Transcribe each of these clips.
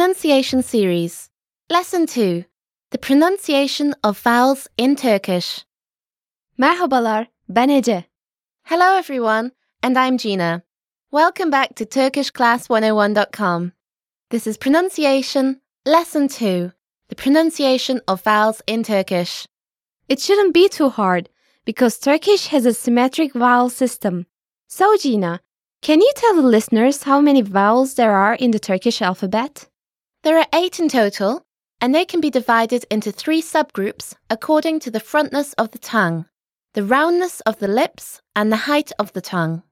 Pronunciation Series Lesson 2 The Pronunciation of Vowels in Turkish. Merhabalar, ben Ece. Hello, everyone, and I'm Gina. Welcome back to TurkishClass101.com. This is Pronunciation Lesson 2 The Pronunciation of Vowels in Turkish. It shouldn't be too hard because Turkish has a symmetric vowel system. So, Gina, can you tell the listeners how many vowels there are in the Turkish alphabet? There are eight in total, and they can be divided into three subgroups according to the frontness of the tongue, the roundness of the lips, and the height of the tongue.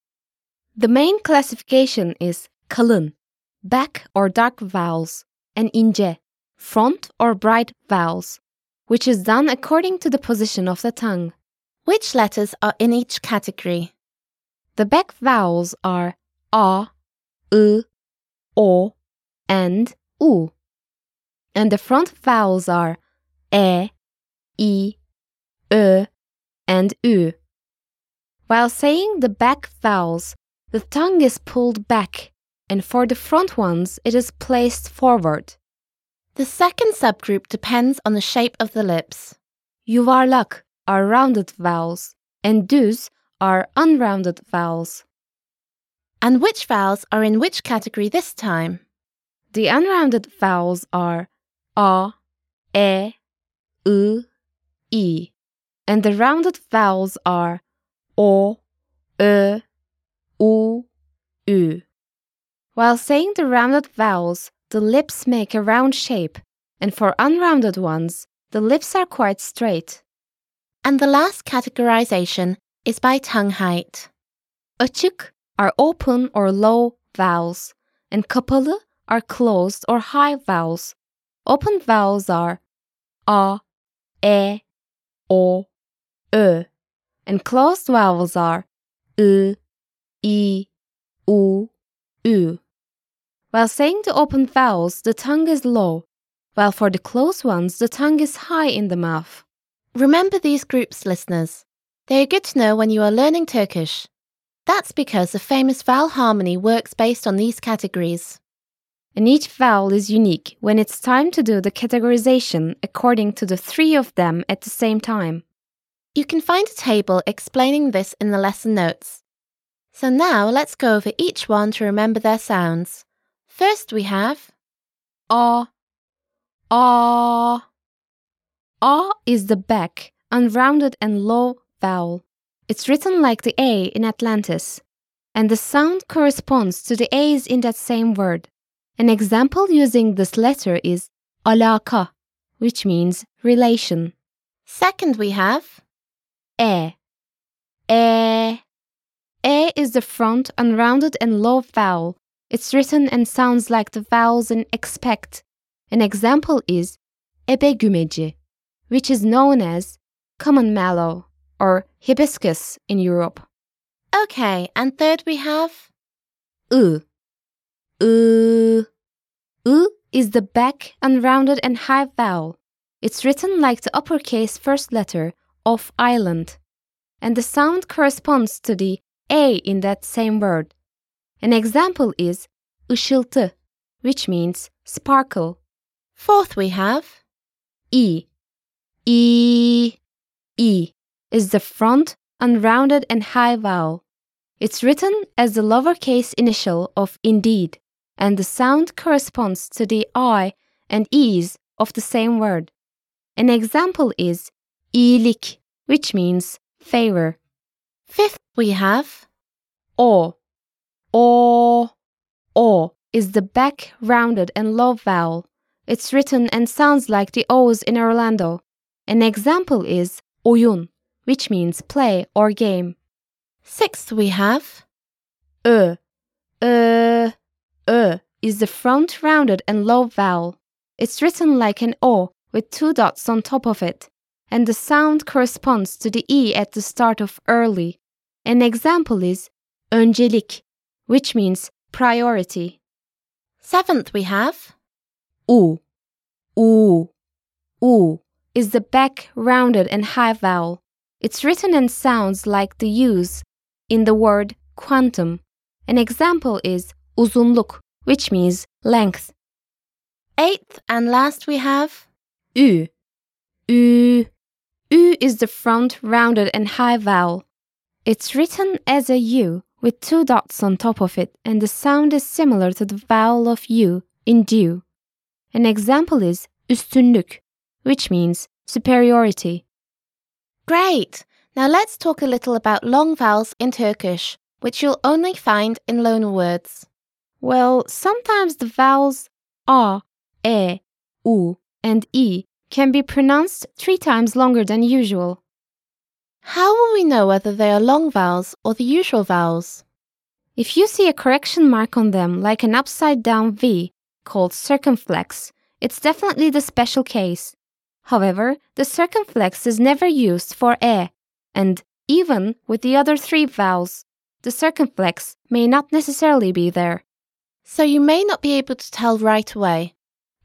The main classification is kalın, back or dark vowels, and ince, front or bright vowels, which is done according to the position of the tongue. Which letters are in each category? The back vowels are a, ı, o, and u. And the front vowels are e, i, ö, and ü. While saying the back vowels, the tongue is pulled back, and for the front ones, it is placed forward. The second subgroup depends on the shape of the lips. Yuvarlak are rounded vowels, and düz are unrounded vowels. And which vowels are in which category this time? The unrounded vowels are a, e, ı, i, and the rounded vowels are o, ö, u, ü. While saying the rounded vowels, the lips make a round shape, and for unrounded ones, the lips are quite straight. And the last categorization is by tongue height. Açık are open or low vowels, and kapalı are closed or high vowels. Open vowels are a, e, o, ö, and closed vowels are ı, i, u, ü. While saying the open vowels, the tongue is low, while for the closed ones, the tongue is high in the mouth. Remember these groups, listeners. They are good to know when you are learning Turkish. That's because the famous vowel harmony works based on these categories. And each vowel is unique when it's time to do the categorization according to the three of them at the same time. You can find a table explaining this in the lesson notes. So now let's go over each one to remember their sounds. First we have A, A. A is the back, unrounded and low vowel. It's written like the A in Atlantis, and the sound corresponds to the A's in that same word. An example using this letter is alaka, which means relation. Second we have E. E. E is the front, unrounded and low vowel. It's written and sounds like the vowels in expect. An example is ebe gümeci, which is known as common mallow or hibiscus in Europe. Okay, and third we have U. U. U is the back, unrounded and high vowel. It's written like the uppercase first letter of island, and the sound corresponds to the A in that same word. An example is ışıltı, which means sparkle. Fourth we have E. E. E is the front, unrounded and high vowel. It's written as the lowercase initial of indeed, and the sound corresponds to the I and E's of the same word. An example is iyilik, which means favor. Fifth we have O. O. O is the back, rounded and low vowel. It's written and sounds like the O's in Orlando. An example is oyun, which means play or game. Sixth we have Ö. Ö. Ö is the front rounded and low vowel. It's written like an O with two dots on top of it, and the sound corresponds to the E at the start of early. An example is öncelik, which means priority. Seventh we have U. U. U is the back rounded and high vowel. It's written and sounds like the U's in the word quantum. An example is uzunluk, which means length. Eighth and last we have U. U. U is the front, rounded, and high vowel. It's written as a U with two dots on top of it, and the sound is similar to the vowel of U in dew. An example is üstünlük, which means superiority. Great! Now let's talk a little about long vowels in Turkish, which you'll only find in loanwords. Well, sometimes the vowels a, e, u, and e can be pronounced three times longer than usual. How will we know whether they are long vowels or the usual vowels? If you see a correction mark on them, like an upside down V called circumflex, it's definitely the special case. However, the circumflex is never used for e, and even with the other three vowels, the circumflex may not necessarily be there. So you may not be able to tell right away.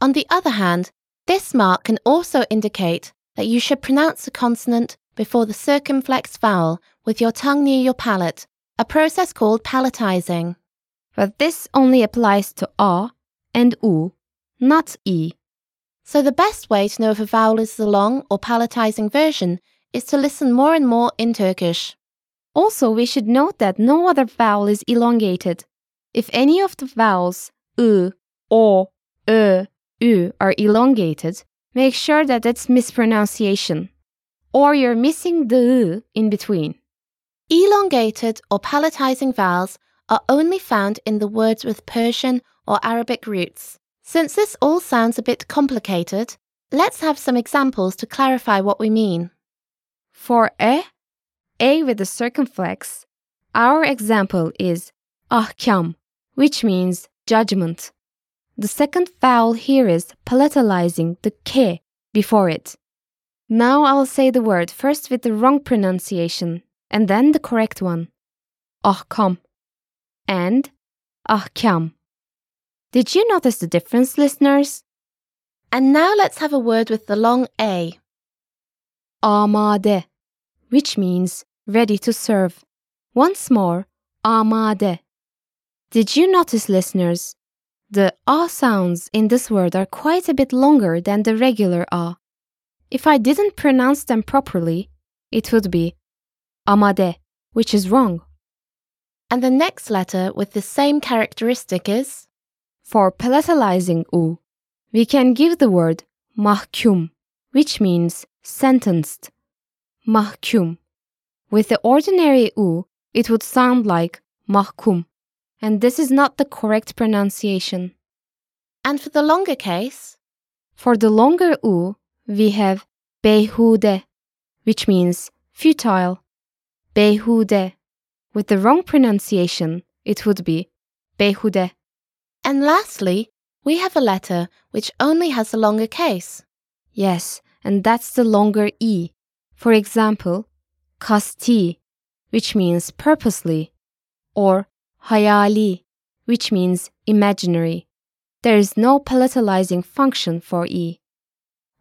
On the other hand, this mark can also indicate that you should pronounce the consonant before the circumflex vowel with your tongue near your palate, a process called palatizing. But this only applies to a and u, not e. So the best way to know if a vowel is the long or palatizing version is to listen more and more in Turkish. Also, we should note that no other vowel is elongated. If any of the vowels u, o, ö, u are elongated, make sure that it's mispronunciation. Or you're missing the u in between. Elongated or palatizing vowels are only found in the words with Persian or Arabic roots. Since this all sounds a bit complicated, let's have some examples to clarify what we mean. For e, a with a circumflex, our example is ahkam, which means judgment. The second vowel here is palatalizing the k before it. Now I'll say the word first with the wrong pronunciation and then the correct one. Ahkam and ahkam. Did you notice the difference, listeners? And now let's have a word with the long A. Amade, which means ready to serve. Once more, amade. Did you notice, listeners? The a sounds in this word are quite a bit longer than the regular a. If I didn't pronounce them properly, it would be amade, which is wrong. And the next letter with the same characteristic is For palatalizing u, we can give the word mahkum, which means sentenced. Mahkum. With the ordinary u, it would sound like mahkum, and this is not the correct pronunciation. And for the longer case, For the longer u, we have beyhude, which means futile. Beyhude. With the wrong pronunciation, it would be beyhude. and lastly, we have a letter which only has a longer case. Yes, and that's the longer e. For example, kasti, which means purposely, or hayali, which means imaginary. There is no palatalizing function for e.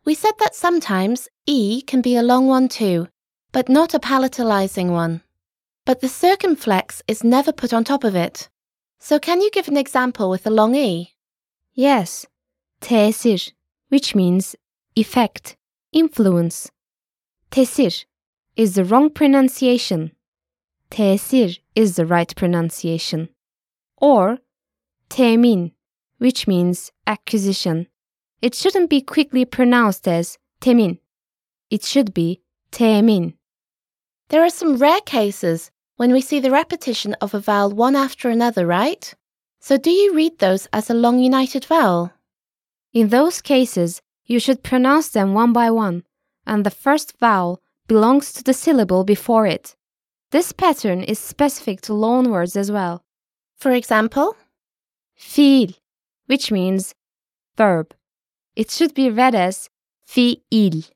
We said that sometimes E can be a long one too, but not a palatalizing one. But the circumflex is never put on top of it. So can you give an example with a long E? Yes, tesir, which means effect, influence. Tesir is the wrong pronunciation. Tesir is the right pronunciation. Or temin, which means acquisition. It shouldn't be quickly pronounced as temin. It should be temin. There are some rare cases when we see the repetition of a vowel one after another, right? So do you read those as a long united vowel? In those cases, you should pronounce them one by one, and the first vowel belongs to the syllable before it. This pattern is specific to loan words as well. For example, Fiil, which means verb. It should be read as fiil.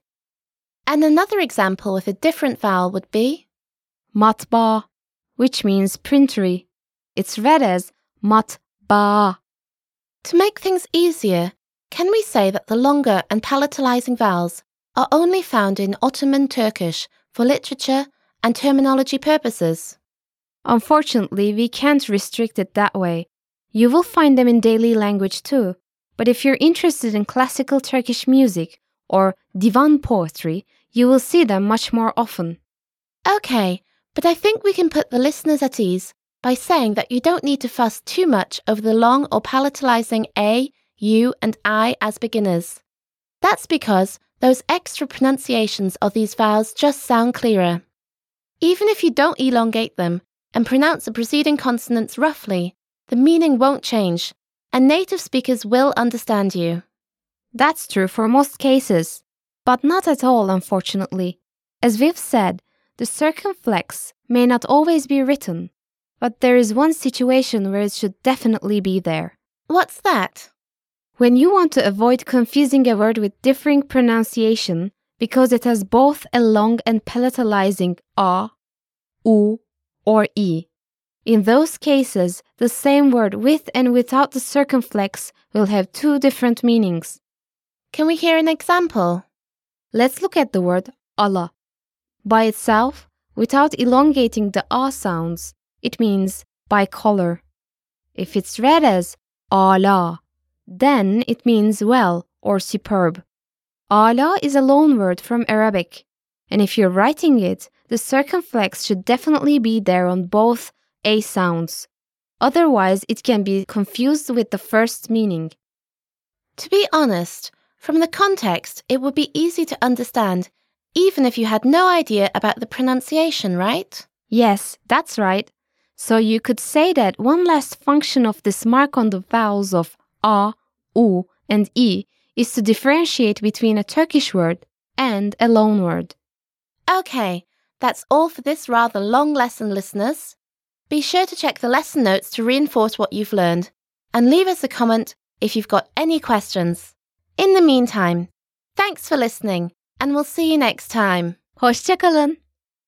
and another example with a different vowel would be Matbaa, which means printery. It's read as matbaa. To make things easier, can we say that the longer and palatalizing vowels are only found in Ottoman Turkish for literature and terminology purposes? Unfortunately, we can't restrict it that way. You will find them in daily language too, But if you're interested in classical Turkish music or divan poetry, you will see them much more often. Okay, but I think we can put the listeners at ease by saying that you don't need to fuss too much over the long or palatalizing A, U, and I as beginners. That's because those extra pronunciations of these vowels just sound clearer. Even if you don't elongate them and pronounce the preceding consonants roughly, the meaning won't change, and native speakers will understand you. That's true for most cases, but not at all, unfortunately. As we've said, the circumflex may not always be written, but there is one situation where it should definitely be there. What's that? When you want to avoid confusing a word with differing pronunciation because it has both a long and palatalizing a, u, or e. In those cases, the same word with and without the circumflex will have two different meanings. Can we hear an example? Let's look at the word ala. By itself, without elongating the a sounds, it means by color. If it's read as ala, then it means well or superb. Ala is a loan word from Arabic, and if you're writing it, the circumflex should definitely be there on both a sounds. Otherwise, it can be confused with the first meaning. To be honest, from the context, it would be easy to understand, even if you had no idea about the pronunciation, right? Yes, that's right. So you could say that one last function of this mark on the vowels of a, u, and e is to differentiate between a Turkish word and a loan word. Okay, that's all for this rather long lesson, listeners. Be sure to check the lesson notes to reinforce what you've learned, and leave us a comment if you've got any questions. In the meantime, thanks for listening, and we'll see you next time. Hoşçakalın.